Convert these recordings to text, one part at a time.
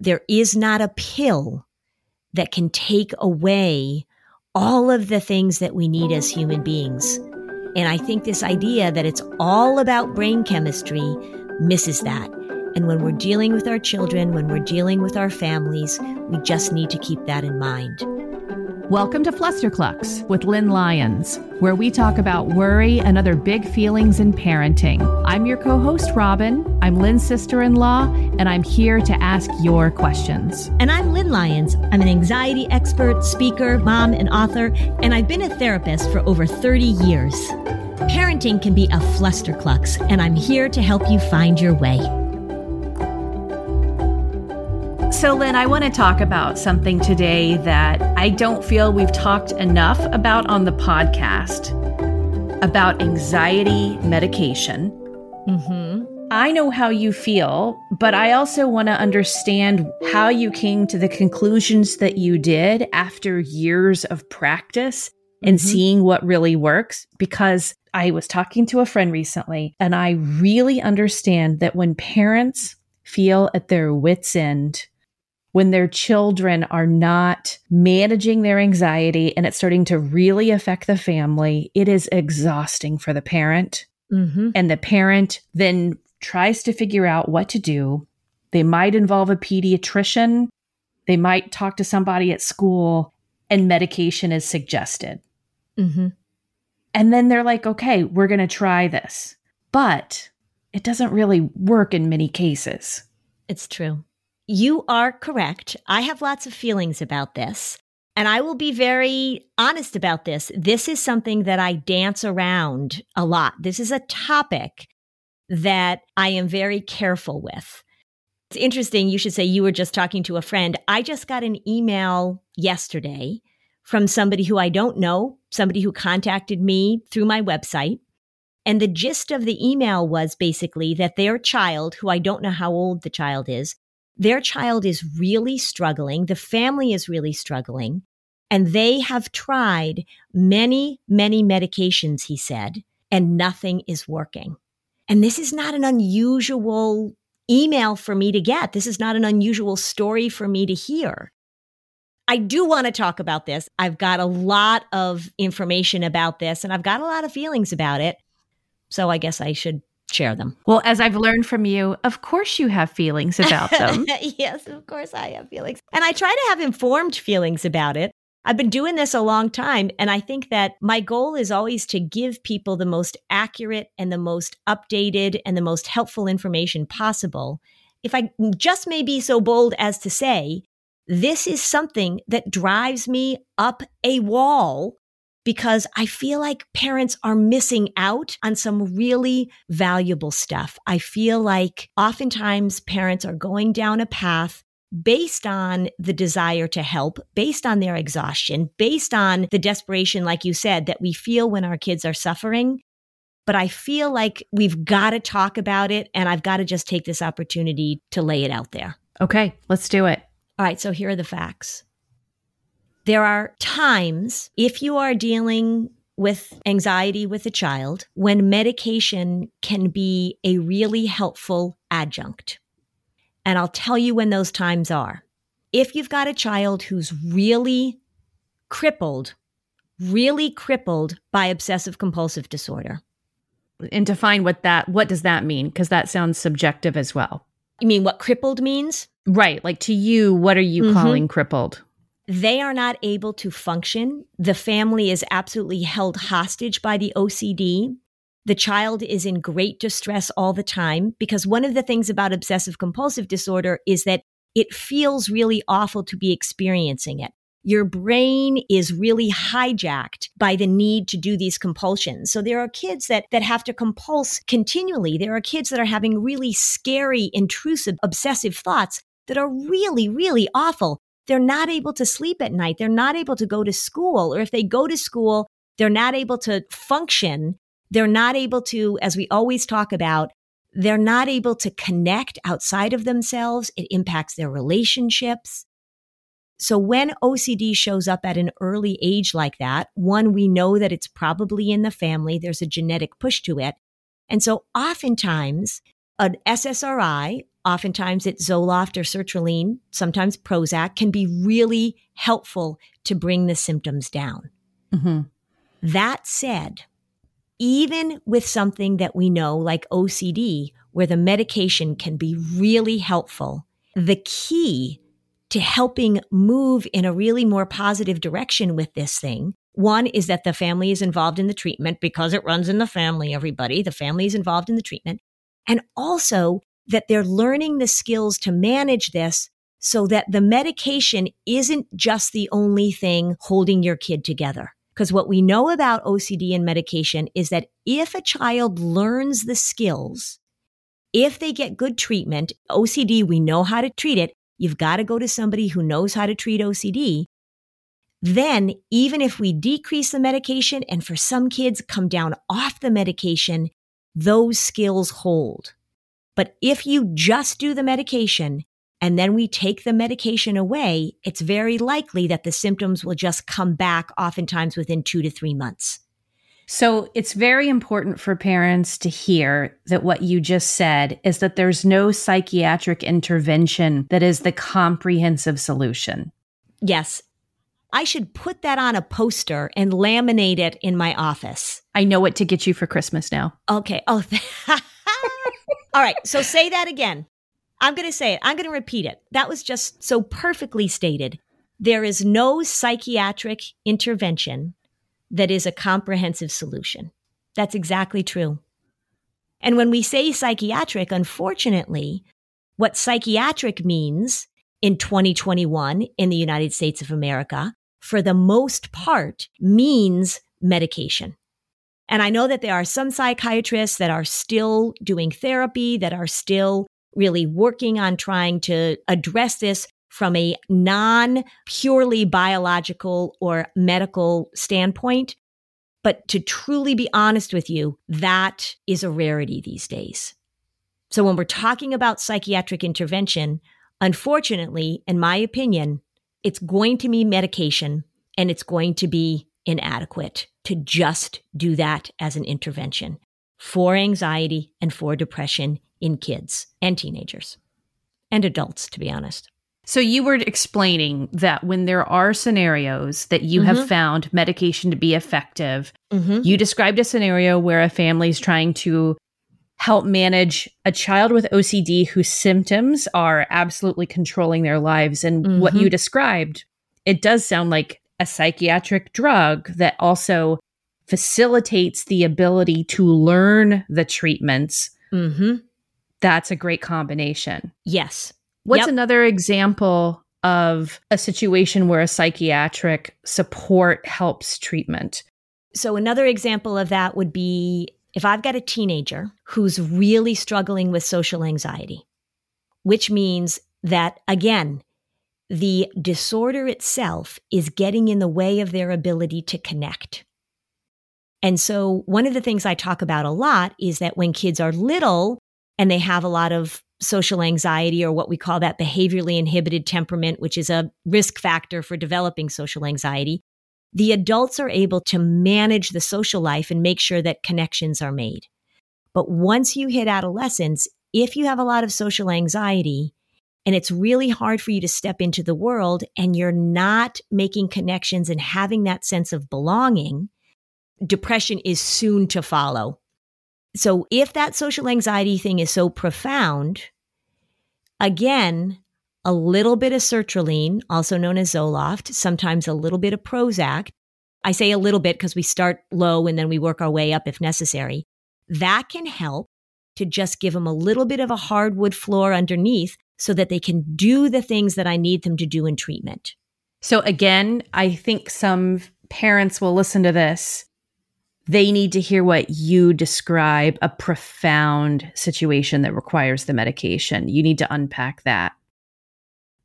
There is not a pill that can take away all of the things that we need as human beings. And I think this idea that it's all about brain chemistry misses that. And when we're dealing with our children, when we're dealing with our families, we just need to keep that in mind. Welcome to Flusterclux with Lynn Lyons, where we talk about worry and other big feelings in parenting. I'm your co host, Robin. I'm Lynn's sister in law, and I'm here to ask your questions. And I'm Lynn Lyons. I'm an anxiety expert, speaker, mom, and author, and I've been a therapist for over 30 years. Parenting can be a flusterclux, and I'm here to help you find your way. So, Lynn, I want to talk about something today that I don't feel we've talked enough about on the podcast about anxiety medication. Mm-hmm. I know how you feel, but I also want to understand how you came to the conclusions that you did after years of practice and mm-hmm. seeing what really works. Because I was talking to a friend recently, and I really understand that when parents feel at their wits' end when their children are not managing their anxiety and it's starting to really affect the family, it is exhausting for the parent. Mm-hmm. And the parent then tries to figure out what to do. They might involve a pediatrician, they might talk to somebody at school, and medication is suggested. Mm-hmm. And then they're like, okay, we're going to try this. But it doesn't really work in many cases. It's true. You are correct. I have lots of feelings about this. And I will be very honest about this. This is something that I dance around a lot. This is a topic that I am very careful with. It's interesting. You should say you were just talking to a friend. I just got an email yesterday from somebody who I don't know, somebody who contacted me through my website. And the gist of the email was basically that their child, who I don't know how old the child is, their child is really struggling. The family is really struggling. And they have tried many, many medications, he said, and nothing is working. And this is not an unusual email for me to get. This is not an unusual story for me to hear. I do want to talk about this. I've got a lot of information about this and I've got a lot of feelings about it. So I guess I should share them. Well, as I've learned from you, of course you have feelings about them. yes, of course I have feelings. And I try to have informed feelings about it. I've been doing this a long time. And I think that my goal is always to give people the most accurate and the most updated and the most helpful information possible. If I just may be so bold as to say, this is something that drives me up a wall because I feel like parents are missing out on some really valuable stuff. I feel like oftentimes parents are going down a path based on the desire to help, based on their exhaustion, based on the desperation, like you said, that we feel when our kids are suffering. But I feel like we've got to talk about it, and I've got to just take this opportunity to lay it out there. Okay, let's do it. All right, so here are the facts. There are times if you are dealing with anxiety with a child when medication can be a really helpful adjunct. And I'll tell you when those times are. If you've got a child who's really crippled, really crippled by obsessive compulsive disorder. And define what that what does that mean because that sounds subjective as well. You mean what crippled means? Right, like to you what are you mm-hmm. calling crippled? They are not able to function. The family is absolutely held hostage by the OCD. The child is in great distress all the time because one of the things about obsessive compulsive disorder is that it feels really awful to be experiencing it. Your brain is really hijacked by the need to do these compulsions. So there are kids that, that have to compulse continually. There are kids that are having really scary, intrusive, obsessive thoughts that are really, really awful they're not able to sleep at night. They're not able to go to school. Or if they go to school, they're not able to function. They're not able to, as we always talk about, they're not able to connect outside of themselves. It impacts their relationships. So when OCD shows up at an early age like that, one, we know that it's probably in the family. There's a genetic push to it. And so oftentimes an SSRI oftentimes it's Zoloft or sertraline, sometimes Prozac, can be really helpful to bring the symptoms down. Mm-hmm. That said, even with something that we know like OCD, where the medication can be really helpful, the key to helping move in a really more positive direction with this thing. One is that the family is involved in the treatment because it runs in the family, everybody. The family is involved in the treatment. And also that they're learning the skills to manage this so that the medication isn't just the only thing holding your kid together. Because what we know about OCD and medication is that if a child learns the skills, if they get good treatment, OCD, we know how to treat it. You've got to go to somebody who knows how to treat OCD. Then, even if we decrease the medication and for some kids come down off the medication, those skills hold. But if you just do the medication and then we take the medication away, it's very likely that the symptoms will just come back oftentimes within two to three months. So it's very important for parents to hear that what you just said is that there's no psychiatric intervention that is the comprehensive solution. Yes. I should put that on a poster and laminate it in my office. I know what to get you for Christmas now. Okay. Oh, all right. So say that again. I'm going to say it. I'm going to repeat it. That was just so perfectly stated. There is no psychiatric intervention that is a comprehensive solution. That's exactly true. And when we say psychiatric, unfortunately, what psychiatric means in 2021 in the United States of America, for the most part, means medication. And I know that there are some psychiatrists that are still doing therapy, that are still really working on trying to address this from a non purely biological or medical standpoint. But to truly be honest with you, that is a rarity these days. So when we're talking about psychiatric intervention, unfortunately, in my opinion, it's going to be medication and it's going to be inadequate to just do that as an intervention for anxiety and for depression in kids and teenagers and adults, to be honest. So you were explaining that when there are scenarios that you mm-hmm. have found medication to be effective, mm-hmm. you described a scenario where a family is trying to help manage a child with OCD whose symptoms are absolutely controlling their lives. And mm-hmm. what you described, it does sound like a psychiatric drug that also facilitates the ability to learn the treatments. Mm-hmm that's a great combination. Yes. What's yep. another example of a situation where a psychiatric support helps treatment? So, another example of that would be if I've got a teenager who's really struggling with social anxiety, which means that, again, the disorder itself is getting in the way of their ability to connect. And so, one of the things I talk about a lot is that when kids are little, and they have a lot of social anxiety or what we call that behaviorally inhibited temperament, which is a risk factor for developing social anxiety, the adults are able to manage the social life and make sure that connections are made. But once you hit adolescence, if you have a lot of social anxiety and it's really hard for you to step into the world and you're not making connections and having that sense of belonging, depression is soon to follow so if that social anxiety thing is so profound, again, a little bit of sertraline, also known as Zoloft, sometimes a little bit of Prozac. I say a little bit because we start low and then we work our way up if necessary. That can help to just give them a little bit of a hardwood floor underneath so that they can do the things that I need them to do in treatment. So, again, I think some parents will listen to this they need to hear what you describe a profound situation that requires the medication. You need to unpack that.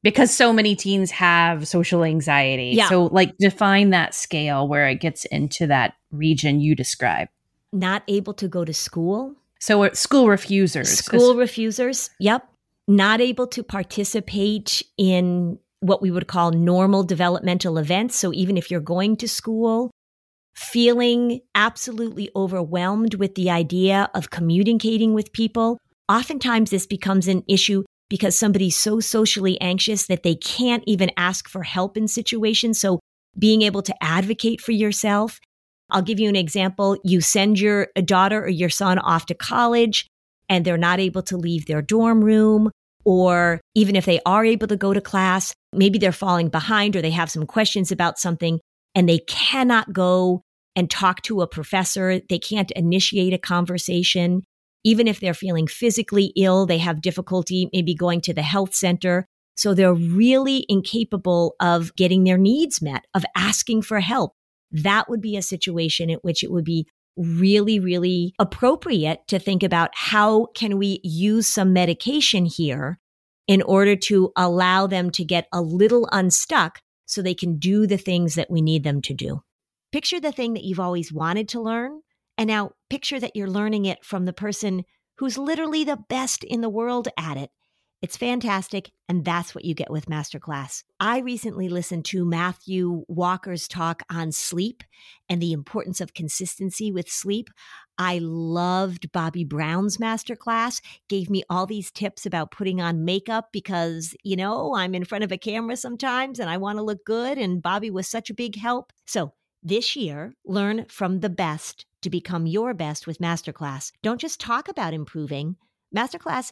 Because so many teens have social anxiety. Yeah. So, like, define that scale where it gets into that region you describe. Not able to go to school. So, uh, school refusers. School refusers. Yep. Not able to participate in what we would call normal developmental events. So, even if you're going to school, feeling absolutely overwhelmed with the idea of communicating with people. Oftentimes, this becomes an issue because somebody's so socially anxious that they can't even ask for help in situations. So being able to advocate for yourself. I'll give you an example. You send your daughter or your son off to college and they're not able to leave their dorm room. Or even if they are able to go to class, maybe they're falling behind or they have some questions about something and they cannot go and talk to a professor. They can't initiate a conversation. Even if they're feeling physically ill, they have difficulty maybe going to the health center. So they're really incapable of getting their needs met, of asking for help. That would be a situation in which it would be really, really appropriate to think about how can we use some medication here in order to allow them to get a little unstuck so they can do the things that we need them to do. Picture the thing that you've always wanted to learn. And now picture that you're learning it from the person who's literally the best in the world at it. It's fantastic, and that's what you get with Masterclass. I recently listened to Matthew Walker's talk on sleep and the importance of consistency with sleep. I loved Bobbi Brown's Masterclass, gave me all these tips about putting on makeup because, you know, I'm in front of a camera sometimes and I want to look good, and Bobbi was such a big help. So, this year, learn from the best to become your best with Masterclass. Don't just talk about improving. Masterclass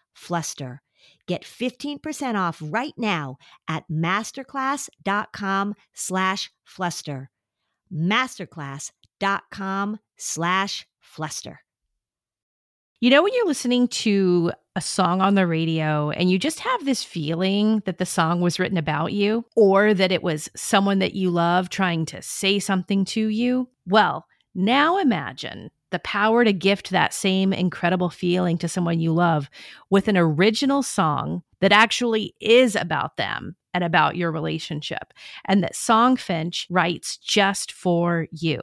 fluster. Get 15% off right now at masterclass.com slash fluster. Masterclass.com slash fluster. You know, when you're listening to a song on the radio and you just have this feeling that the song was written about you or that it was someone that you love trying to say something to you? Well, now imagine the power to gift that same incredible feeling to someone you love with an original song that actually is about them and about your relationship, and that Songfinch writes just for you.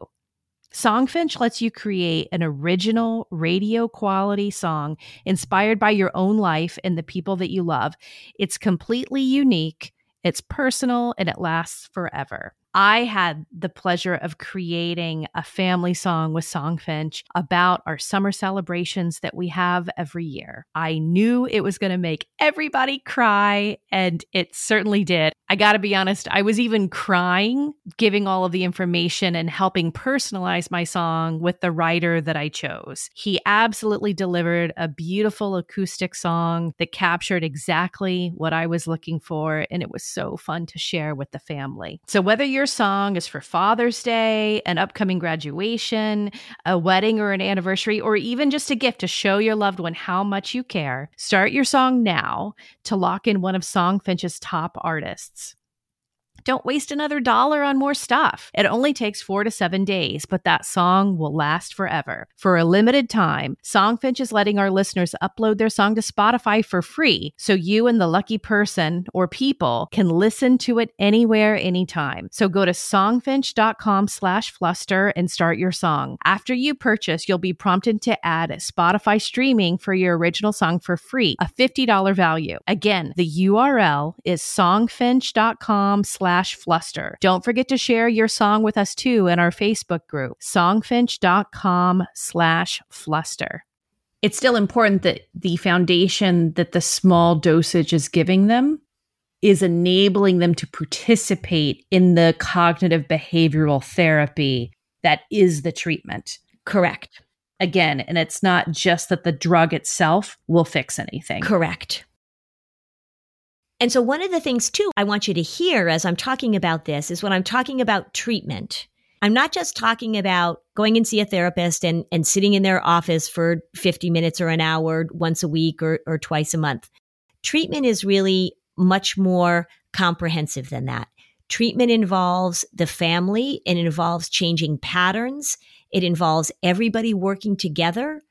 Songfinch lets you create an original radio quality song inspired by your own life and the people that you love. It's completely unique, it's personal, and it lasts forever. I had the pleasure of creating a family song with Songfinch about our summer celebrations that we have every year. I knew it was going to make everybody cry, and it certainly did. I got to be honest, I was even crying giving all of the information and helping personalize my song with the writer that I chose. He absolutely delivered a beautiful acoustic song that captured exactly what I was looking for, and it was so fun to share with the family. So, whether your song is for Father's Day, an upcoming graduation, a wedding or an anniversary, or even just a gift to show your loved one how much you care, start your song now to lock in one of Songfinch's top artists. Don't waste another dollar on more stuff. It only takes four to seven days, but that song will last forever. For a limited time, Songfinch is letting our listeners upload their song to Spotify for free, so you and the lucky person or people can listen to it anywhere, anytime. So go to songfinch.com slash fluster and start your song. After you purchase, you'll be prompted to add Spotify streaming for your original song for free, a $50 value. Again, the URL is songfinch.com slash slash fluster. Don't forget to share your song with us too in our Facebook group, songfinch.com slash fluster. It's still important that the foundation that the small dosage is giving them is enabling them to participate in the cognitive behavioral therapy that is the treatment. Correct. Again, and it's not just that the drug itself will fix anything. Correct. And so, one of the things, too, I want you to hear as I'm talking about this is when I'm talking about treatment, I'm not just talking about going and see a therapist and, and sitting in their office for 50 minutes or an hour once a week or, or twice a month. Treatment is really much more comprehensive than that. Treatment involves the family, it involves changing patterns, it involves everybody working together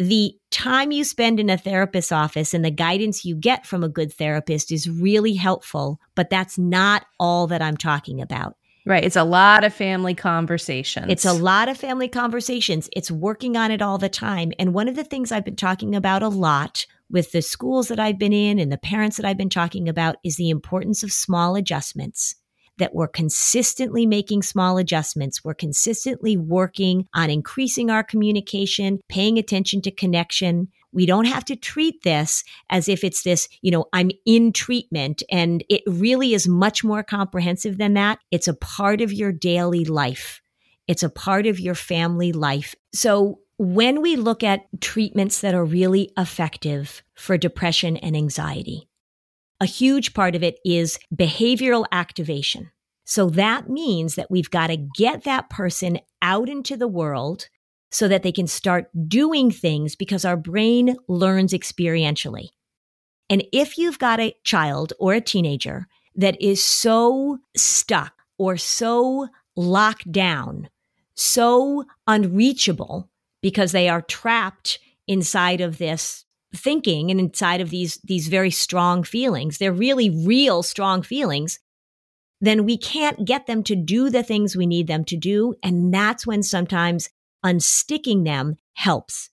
the time you spend in a therapist's office and the guidance you get from a good therapist is really helpful, but that's not all that I'm talking about. Right. It's a lot of family conversations. It's a lot of family conversations. It's working on it all the time. And one of the things I've been talking about a lot with the schools that I've been in and the parents that I've been talking about is the importance of small adjustments that we're consistently making small adjustments. We're consistently working on increasing our communication, paying attention to connection. We don't have to treat this as if it's this, you know, I'm in treatment. And it really is much more comprehensive than that. It's a part of your daily life. It's a part of your family life. So when we look at treatments that are really effective for depression and anxiety, a huge part of it is behavioral activation. So that means that we've got to get that person out into the world so that they can start doing things because our brain learns experientially. And if you've got a child or a teenager that is so stuck or so locked down, so unreachable because they are trapped inside of this thinking and inside of these these very strong feelings they're really real strong feelings then we can't get them to do the things we need them to do. And that's when sometimes unsticking them helps.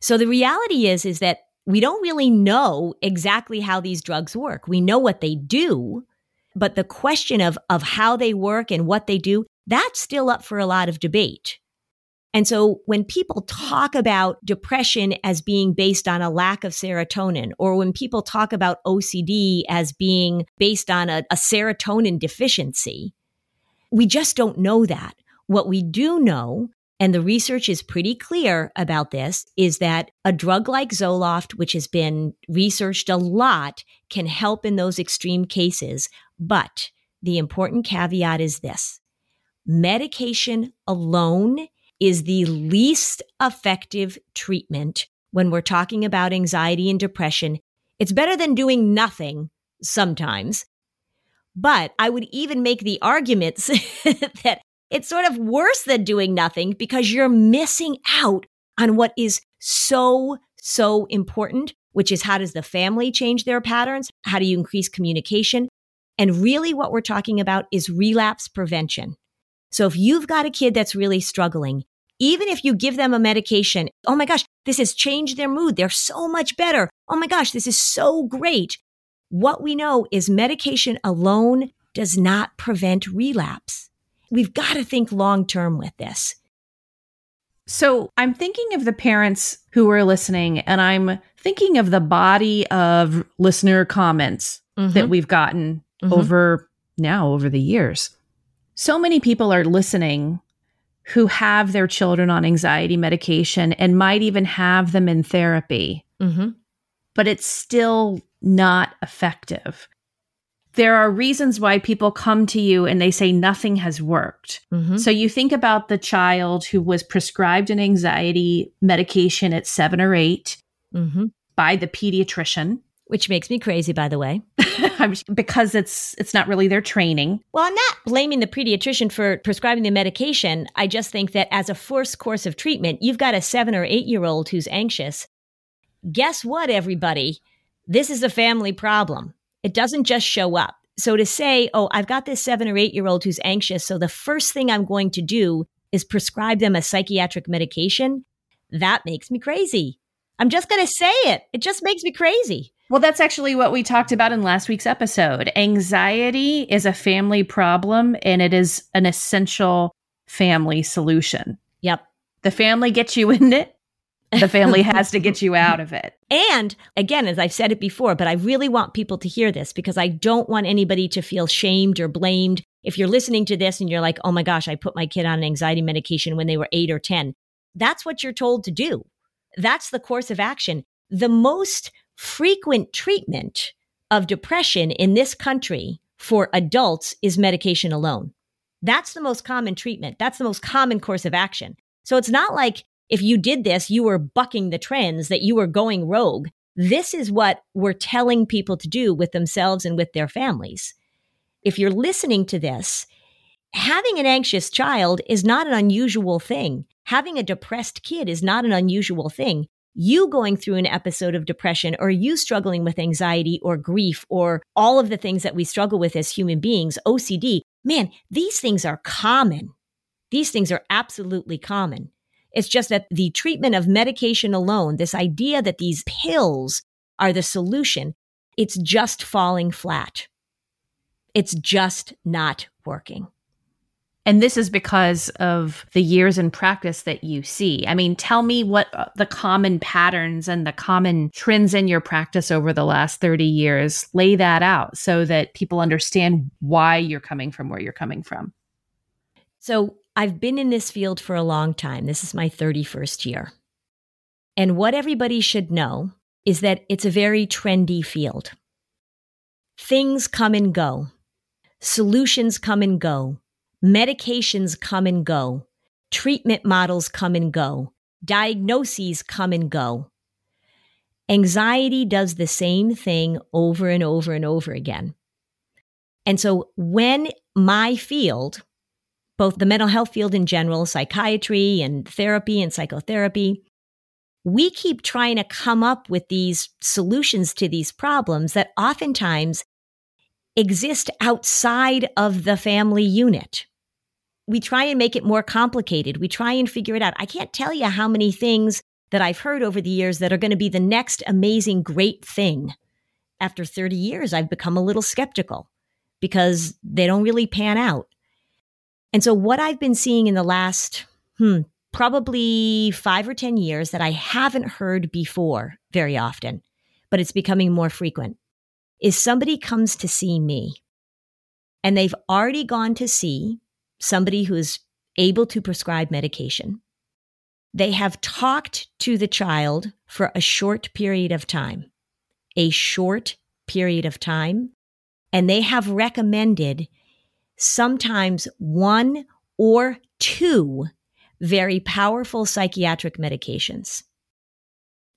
So the reality is is that we don't really know exactly how these drugs work. We know what they do but the question of of how they work and what they do that's still up for a lot of debate and so when people talk about depression as being based on a lack of serotonin, or when people talk about OCD as being based on a, a, serotonin deficiency, we just don't know that. What we do know, and the research is pretty clear about this, is that a drug like Zoloft, which has been researched a lot, can help in those extreme cases. But the important caveat is this medication alone is the least effective treatment when we're talking about anxiety and depression. It's better than doing nothing sometimes. But I would even make the arguments that it's sort of worse than doing nothing because you're missing out on what is so, so important, which is how does the family change their patterns? How do you increase communication? And really, what we're talking about is relapse prevention. So if you've got a kid that's really struggling, even if you give them a medication, oh my gosh, this has changed their mood. They're so much better. Oh my gosh, this is so great. What we know is medication alone does not prevent relapse. We've got to think long term with this. So I'm thinking of the parents who are listening, and I'm thinking of the body of listener comments mm-hmm. that we've gotten mm-hmm. over now, over the years. So many people are listening who have their children on anxiety medication and might even have them in therapy, mm-hmm. but it's still not effective. There are reasons why people come to you and they say nothing has worked. Mm-hmm. So you think about the child who was prescribed an anxiety medication at seven or 8 mm-hmm. by the pediatrician which makes me crazy by the way because it's it's not really their training. Well i'm not blaming the pediatrician for prescribing the medication. I just think that as a first course of treatment you've got a 7 or 8 year old who's anxious. Guess what everybody? This is a family problem. It doesn't just show up. So to say oh i've got this 7 or 8 year old who's anxious so the first thing i'm going to do is prescribe them a psychiatric medication that makes me crazy. I'm just going to say it. It just makes me crazy. Well, that's actually what we talked about in last week's episode. Anxiety is a family problem and it is an essential family solution. Yep. The family gets you in it. the family has to get you out of it. And again, as I've said it before, but I really want people to hear this because I don't want anybody to feel shamed or blamed. If you're listening to this and you're like, oh my gosh, I put my kid on an anxiety medication when they were eight or 10, that's what you're told to do. That's the course of action. The most frequent treatment of depression in this country for adults is medication alone. That's the most common treatment. That's the most common course of action. So it's not like if you did this, you were bucking the trends, that you were going rogue. This is what we're telling people to do with themselves and with their families. If you're listening to this, having an anxious child is not an unusual thing. Having a depressed kid is not an unusual thing. You going through an episode of depression or you struggling with anxiety or grief or all of the things that we struggle with as human beings, OCD, man, these things are common. These things are absolutely common. It's just that the treatment of medication alone, this idea that these pills are the solution, it's just falling flat. It's just not working. And this is because of the years in practice that you see. I mean, tell me what uh, the common patterns and the common trends in your practice over the last 30 years. Lay that out so that people understand why you're coming from where you're coming from. So, I've been in this field for a long time. This is my 31st year. And what everybody should know is that it's a very trendy field. Things come and go, solutions come and go, medications come and go, treatment models come and go, diagnoses come and go. Anxiety does the same thing over and over and over again. And so when my field, both the mental health field in general, psychiatry and therapy and psychotherapy, we keep trying to come up with these solutions to these problems that oftentimes exist outside of the family unit. We try and make it more complicated. We try and figure it out. I can't tell you how many things that I've heard over the years that are going to be the next amazing, great thing. After 30 years, I've become a little skeptical because they don't really pan out. And so, what I've been seeing in the last, hmm, probably five or 10 years that I haven't heard before very often, but it's becoming more frequent, is somebody comes to see me and they've already gone to see somebody who's able to prescribe medication. They have talked to the child for a short period of time, a short period of time, and they have recommended sometimes one or two very powerful psychiatric medications.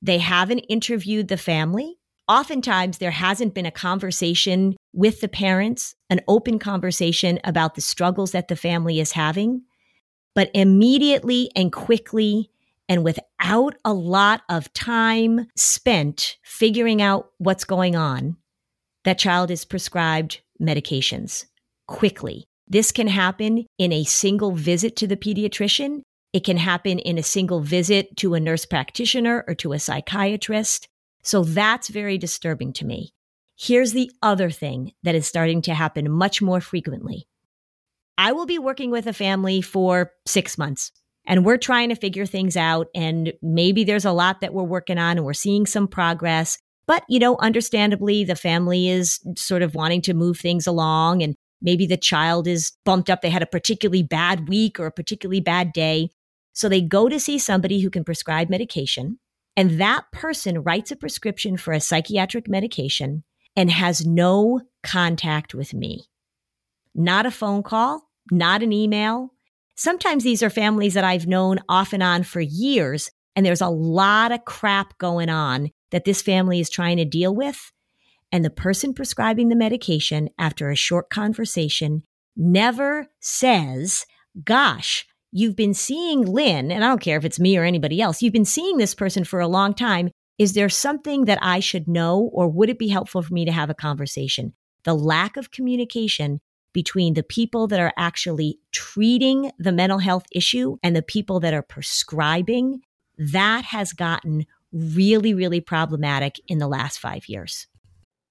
They haven't interviewed the family. Oftentimes, there hasn't been a conversation with the parents, an open conversation about the struggles that the family is having. But immediately and quickly, and without a lot of time spent figuring out what's going on, that child is prescribed medications quickly. This can happen in a single visit to the pediatrician. It can happen in a single visit to a nurse practitioner or to a psychiatrist. So that's very disturbing to me. Here's the other thing that is starting to happen much more frequently. I will be working with a family for six months and we're trying to figure things out. And maybe there's a lot that we're working on and we're seeing some progress. But, you know, understandably, the family is sort of wanting to move things along and Maybe the child is bumped up. They had a particularly bad week or a particularly bad day. So they go to see somebody who can prescribe medication. And that person writes a prescription for a psychiatric medication and has no contact with me. Not a phone call, not an email. Sometimes these are families that I've known off and on for years, and there's a lot of crap going on that this family is trying to deal with and the person prescribing the medication after a short conversation never says, Gosh, you've been seeing Lynn, and I don't care if it's me or anybody else, you've been seeing this person for a long time. Is there something that I should know, or would it be helpful for me to have a conversation? The lack of communication between the people that are actually treating the mental health issue and the people that are prescribing, that has gotten really, really problematic in the last five years.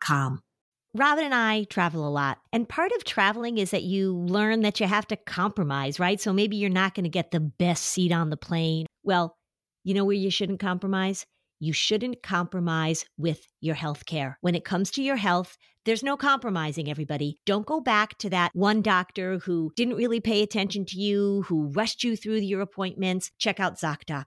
com. Robin and I travel a lot. And part of traveling is that you learn that you have to compromise, right? So maybe you're not going to get the best seat on the plane. Well, you know where you shouldn't compromise? You shouldn't compromise with your health care. When it comes to your health, there's no compromising, everybody. Don't go back to that one doctor who didn't really pay attention to you, who rushed you through your appointments. Check out ZocDoc.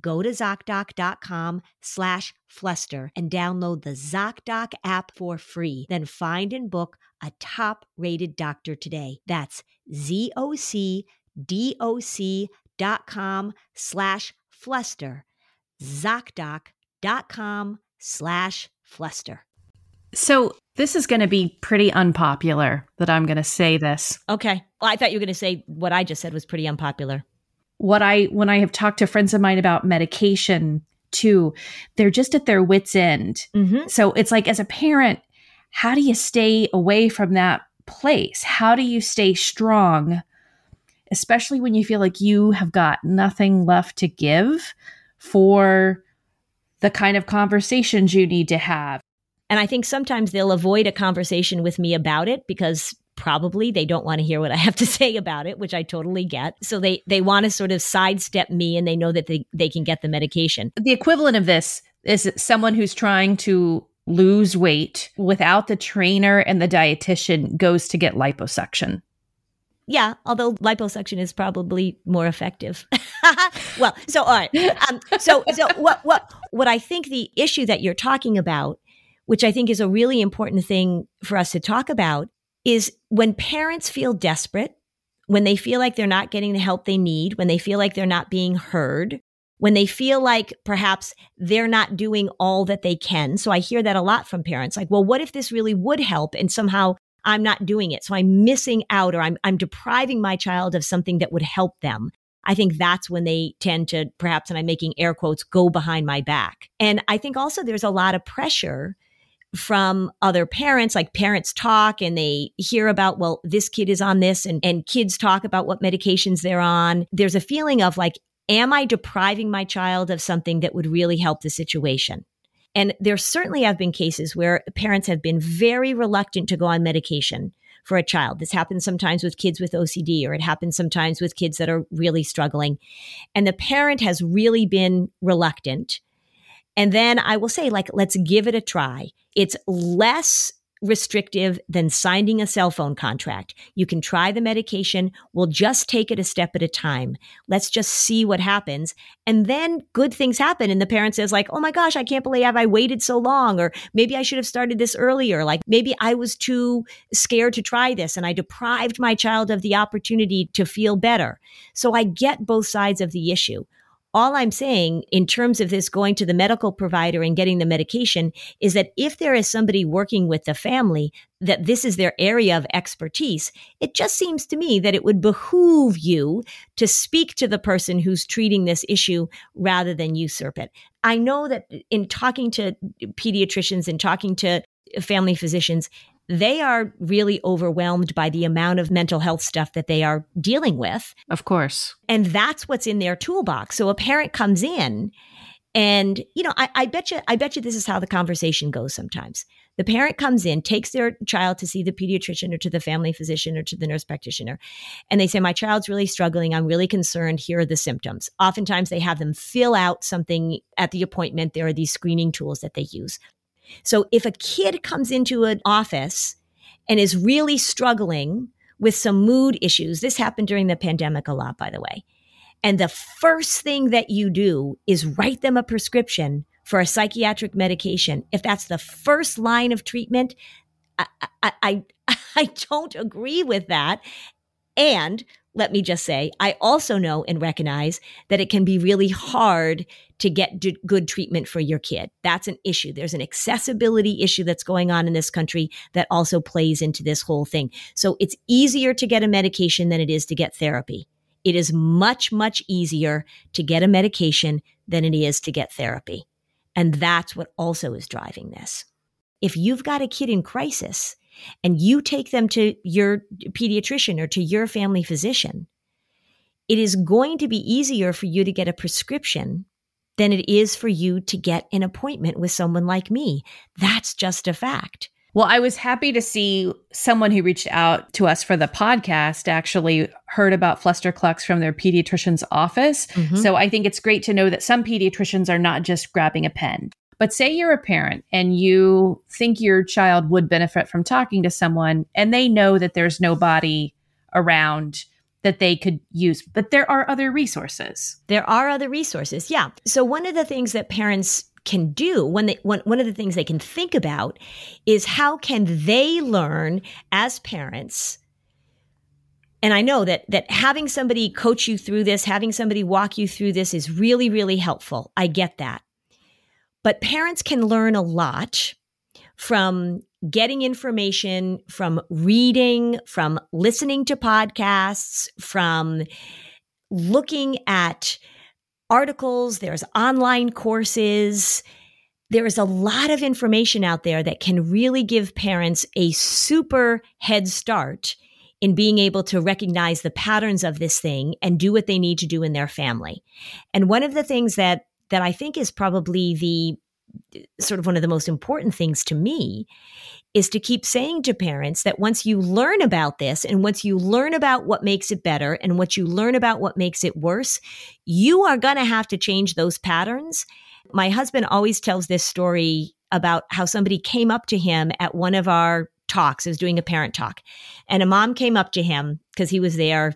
go to ZocDoc.com slash fluster and download the ZocDoc app for free. Then find and book a top rated doctor today. That's ZocDoc.com slash fluster. ZocDoc.com slash fluster. So this is going to be pretty unpopular that I'm going to say this. Okay. Well, I thought you were going to say what I just said was pretty unpopular what I when I have talked to friends of mine about medication too, they're just at their wits end. Mm-hmm. So it's like as a parent, how do you stay away from that place? How do you stay strong, especially when you feel like you have got nothing left to give for the kind of conversations you need to have? And I think sometimes they'll avoid a conversation with me about it because probably they don't want to hear what I have to say about it, which I totally get. So they they want to sort of sidestep me and they know that they, they can get the medication. The equivalent of this is someone who's trying to lose weight without the trainer and the dietitian goes to get liposuction. Yeah, although liposuction is probably more effective. well, so all right. Um, so so what what what I think the issue that you're talking about, which I think is a really important thing for us to talk about, is when parents feel desperate, when they feel like they're not getting the help they need, when they feel like they're not being heard, when they feel like perhaps they're not doing all that they can. So I hear that a lot from parents like, well, what if this really would help and somehow I'm not doing it? So I'm missing out or I'm, I'm depriving my child of something that would help them. I think that's when they tend to perhaps, and I'm making air quotes, go behind my back. And I think also there's a lot of pressure from other parents, like parents talk and they hear about, well, this kid is on this and, and kids talk about what medications they're on. There's a feeling of like, am I depriving my child of something that would really help the situation? And there certainly have been cases where parents have been very reluctant to go on medication for a child. This happens sometimes with kids with OCD, or it happens sometimes with kids that are really struggling. And the parent has really been reluctant. And then I will say, like, let's give it a try. It's less restrictive than signing a cell phone contract. You can try the medication. We'll just take it a step at a time. Let's just see what happens. And then good things happen. And the parent says, like, oh my gosh, I can't believe I waited so long. Or maybe I should have started this earlier. Like maybe I was too scared to try this and I deprived my child of the opportunity to feel better. So I get both sides of the issue. All I'm saying in terms of this going to the medical provider and getting the medication is that if there is somebody working with the family that this is their area of expertise, it just seems to me that it would behoove you to speak to the person who's treating this issue rather than usurp it. I know that in talking to pediatricians and talking to family physicians, they are really overwhelmed by the amount of mental health stuff that they are dealing with. Of course. And that's what's in their toolbox. So a parent comes in and, you know, I, I bet you, I bet you this is how the conversation goes sometimes. The parent comes in, takes their child to see the pediatrician or to the family physician or to the nurse practitioner, and they say, My child's really struggling. I'm really concerned. Here are the symptoms. Oftentimes, they have them fill out something at the appointment. There are these screening tools that they use. So if a kid comes into an office and is really struggling with some mood issues, this happened during the pandemic a lot, by the way. And the first thing that you do is write them a prescription for a psychiatric medication. If that's the first line of treatment, I, I, I, I don't agree with that. And let me just say, I also know and recognize that it can be really hard to get d- good treatment for your kid. That's an issue. There's an accessibility issue that's going on in this country that also plays into this whole thing. So it's easier to get a medication than it is to get therapy. It is much, much easier to get a medication than it is to get therapy. And that's what also is driving this. If you've got a kid in crisis, and you take them to your pediatrician or to your family physician, it is going to be easier for you to get a prescription than it is for you to get an appointment with someone like me. That's just a fact. Well, I was happy to see someone who reached out to us for the podcast actually heard about Flusterclux from their pediatrician's office. Mm-hmm. So I think it's great to know that some pediatricians are not just grabbing a pen. But say you're a parent and you think your child would benefit from talking to someone and they know that there's nobody around that they could use, but there are other resources. There are other resources. Yeah. So one of the things that parents can do when they one, one of the things they can think about is how can they learn as parents and I know that that having somebody coach you through this, having somebody walk you through this is really really helpful. I get that. But parents can learn a lot from getting information, from reading, from listening to podcasts, from looking at articles. There's online courses. There is a lot of information out there that can really give parents a super head start in being able to recognize the patterns of this thing and do what they need to do in their family. And one of the things that that I think is probably the sort of one of the most important things to me is to keep saying to parents that once you learn about this and once you learn about what makes it better and what you learn about what makes it worse, you are going to have to change those patterns. My husband always tells this story about how somebody came up to him at one of our talks. I was doing a parent talk, and a mom came up to him because he was there.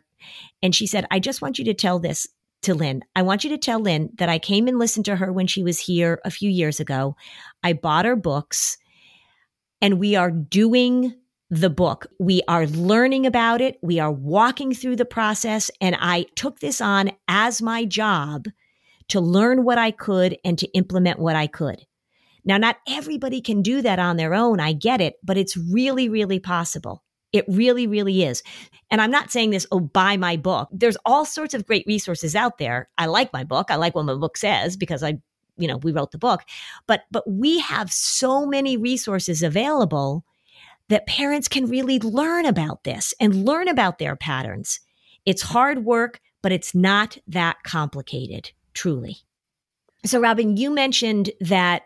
And she said, I just want you to tell this to Lynn. I want you to tell Lynn that I came and listened to her when she was here a few years ago. I bought her books and we are doing the book. We are learning about it. We are walking through the process. And I took this on as my job to learn what I could and to implement what I could. Now, not everybody can do that on their own. I get it, but it's really, really possible. It really, really is. And I'm not saying this, oh, buy my book. There's all sorts of great resources out there. I like my book. I like what my book says because I you know, we wrote the book. But but we have so many resources available that parents can really learn about this and learn about their patterns. It's hard work, but it's not that complicated, truly. So, Robin, you mentioned that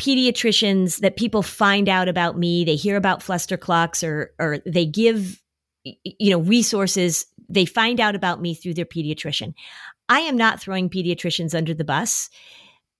pediatricians, that people find out about me, they hear about Flusterclux or, or they give, you know, resources, they find out about me through their pediatrician. I am not throwing pediatricians under the bus.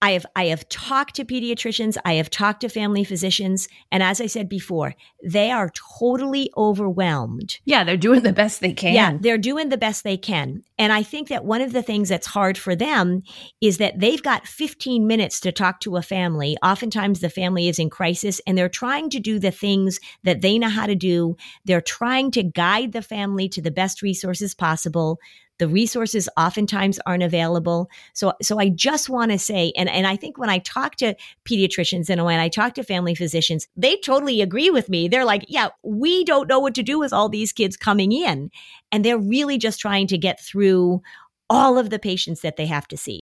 I have I have talked to pediatricians, I have talked to family physicians, and as I said before, they are totally overwhelmed. Yeah, they're doing the best they can. Yeah, they're doing the best they can. And I think that one of the things that's hard for them is that they've got 15 minutes to talk to a family. Oftentimes the family is in crisis and they're trying to do the things that they know how to do. They're trying to guide the family to the best resources possible. The resources oftentimes aren't available. So, so I just want to say, and, and I think when I talk to pediatricians and when I talk to family physicians, they totally agree with me. They're like, yeah, we don't know what to do with all these kids coming in. And they're really just trying to get through all of the patients that they have to see.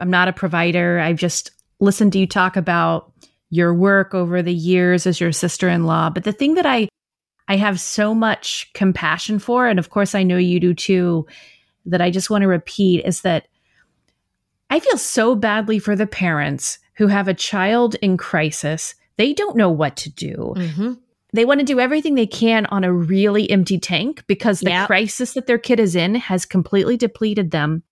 I'm not a provider. I've just listened to you talk about your work over the years as your sister in law. But the thing that I I have so much compassion for, and of course I know you do too, that I just want to repeat is that I feel so badly for the parents who have a child in crisis. They don't know what to do. Mm-hmm. They want to do everything they can on a really empty tank because the yep. crisis that their kid is in has completely depleted them.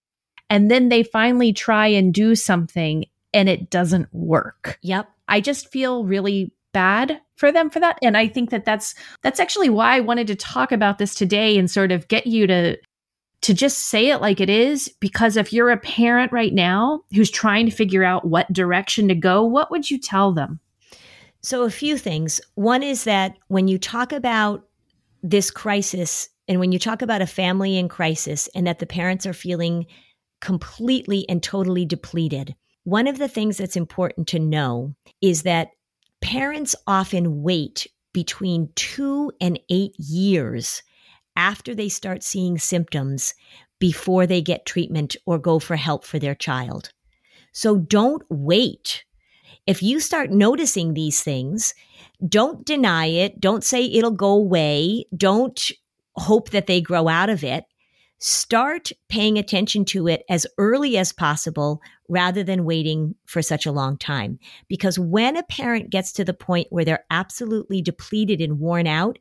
And then they finally try and do something and it doesn't work. Yep. I just feel really bad for them for that. And i think that that's that's actually why i wanted to talk about this today and sort of get you to to just say it like it is. Because if you're a parent right now who's trying to figure out what direction to go what would you tell them? So a few things. One is that when you talk about this crisis and when you talk about a family in crisis and that the parents are feeling completely and totally depleted one of the things that's important to know is that Parents often wait between two and eight years after they start seeing symptoms before they get treatment or go for help for their child. So don't wait. If you start noticing these things, don't deny it. Don't say it'll go away. Don't hope that they grow out of it start paying attention to it as early as possible rather than waiting for such a long time. Because when a parent gets to the point where they're absolutely depleted and worn out,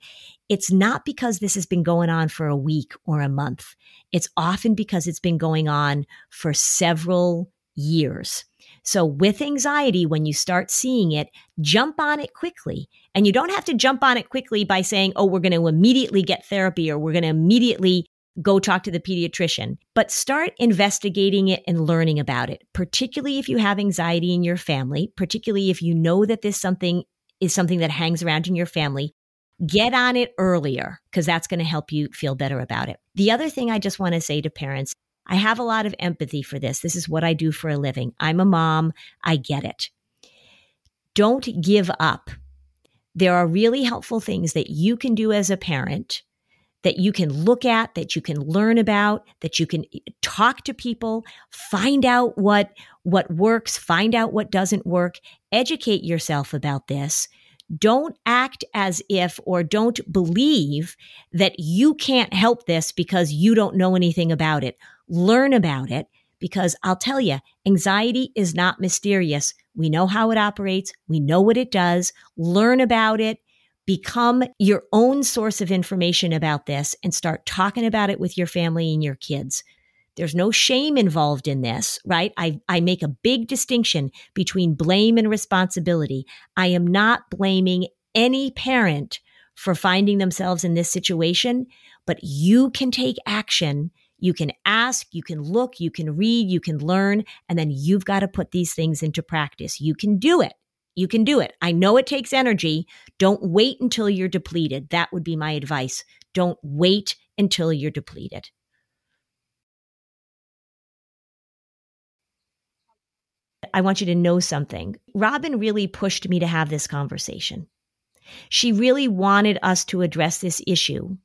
it's not because this has been going on for a week or a month. It's often because it's been going on for several years. So, with anxiety, when you start seeing it, jump on it quickly. And you don't have to jump on it quickly by saying, oh, we're going to immediately get therapy or we're going to immediately go talk to the pediatrician, but start investigating it and learning about it, particularly if you have anxiety in your family, particularly if you know that this something is something that hangs around in your family. Get on it earlier because that's going to help you feel better about it. The other thing I just want to say to parents I have a lot of empathy for this. This is what I do for a living. I'm a mom. I get it. Don't give up. There are really helpful things that you can do as a parent that you can look at, that you can learn about, that you can eh, talk to people, find out what what works, find out what doesn't work, educate yourself about this. Don't act as if or don't believe that you can't help this because you don't know anything about it. Learn about it because I'll tell you, anxiety is not mysterious. We know how it operates. We know what it does. Learn about it become your own source of information about this and start talking about it with your family and your kids. There's no shame involved in this, right? I, I make a big distinction between blame and responsibility. I am not blaming any parent for finding themselves in this situation, but you can take action. You can ask, you can look, you can read, you can learn, and then you've got to put these things into practice. You can do it. You can do it. I know it takes energy. Don't wait until you're depleted. That would be my advice. Don't wait until you're depleted. I want you to know something. Robin really pushed me to have this conversation. She really wanted us to address this issue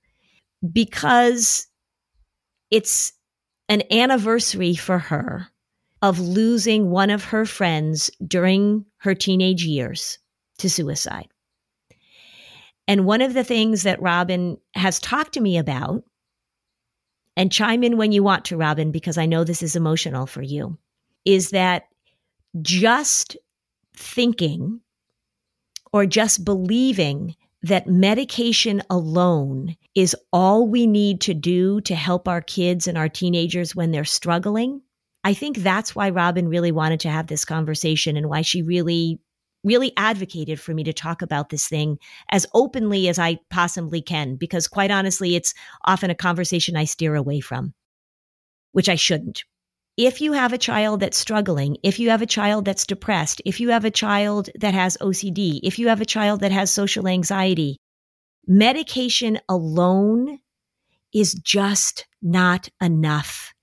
because it's an anniversary for her of losing one of her friends during her teenage years to suicide. And one of the things that Robin has talked to me about, and chime in when you want to, Robin, because I know this is emotional for you, is that just thinking or just believing that medication alone is all we need to do to help our kids and our teenagers when they're struggling. I think that's why Robin really wanted to have this conversation and why she really, really advocated for me to talk about this thing as openly as I possibly can, because quite honestly, it's often a conversation I steer away from, which I shouldn't if you have a child that's struggling, if you have a child that's depressed, if you have a child that has OCD, if you have a child that has social anxiety, medication alone is just not enough.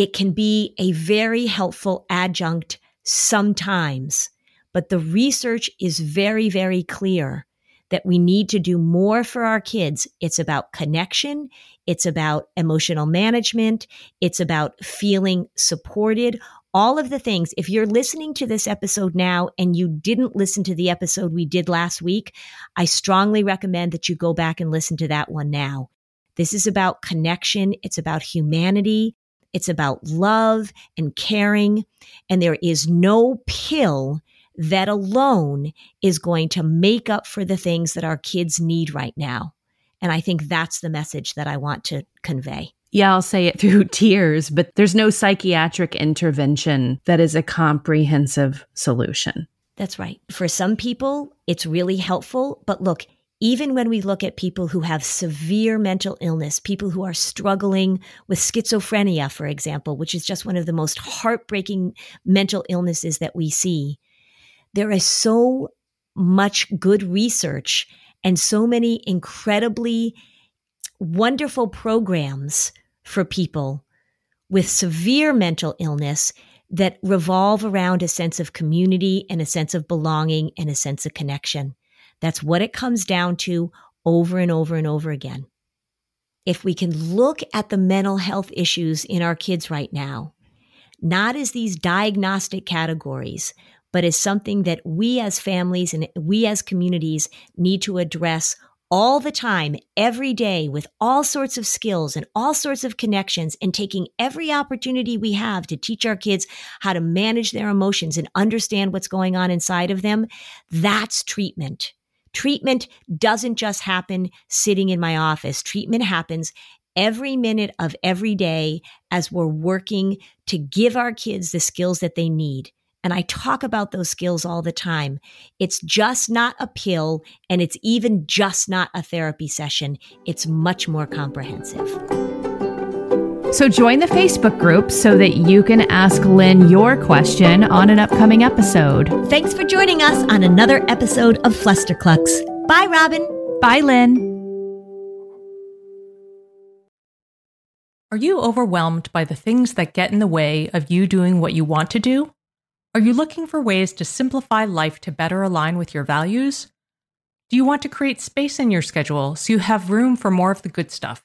It can be a very helpful adjunct sometimes, but the research is very, very clear that we need to do more for our kids. It's about connection. It's about emotional management. It's about feeling supported. All of the things. If you're listening to this episode now and you didn't listen to the episode we did last week, I strongly recommend that you go back and listen to that one now. This is about connection. It's about humanity. It's about love and caring. And there is no pill that alone is going to make up for the things that our kids need right now. And I think that's the message that I want to convey. Yeah, I'll say it through tears, but there's no psychiatric intervention that is a comprehensive solution. That's right. For some people, it's really helpful. But look, even when we look at people who have severe mental illness, people who are struggling with schizophrenia, for example, which is just one of the most heartbreaking mental illnesses that we see, there is so much good research and so many incredibly wonderful programs for people with severe mental illness that revolve around a sense of community and a sense of belonging and a sense of connection. That's what it comes down to over and over and over again. If we can look at the mental health issues in our kids right now, not as these diagnostic categories, but as something that we as families and we as communities need to address all the time, every day, with all sorts of skills and all sorts of connections, and taking every opportunity we have to teach our kids how to manage their emotions and understand what's going on inside of them. That's treatment. Treatment doesn't just happen sitting in my office. Treatment happens every minute of every day as we're working to give our kids the skills that they need and I talk about those skills all the time. It's just not a pill, and it's even just not a therapy session. It's much more comprehensive. So join the Facebook group so that you can ask Lynn your question on an upcoming episode. Thanks for joining us on another episode of Flusterclux. Bye, Robin. Bye, Lynn. Are you overwhelmed by the things that get in the way of you doing what you want to do? Are you looking for ways to simplify life to better align with your values? Do you want to create space in your schedule so you have room for more of the good stuff?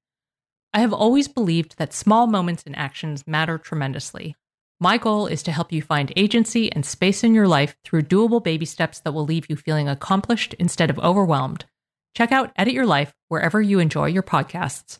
I have always believed that small moments and actions matter tremendously. My goal is to help you find agency and space in your life through doable baby steps that will leave you feeling accomplished instead of overwhelmed. Check out Edit Your Life wherever you enjoy your podcasts.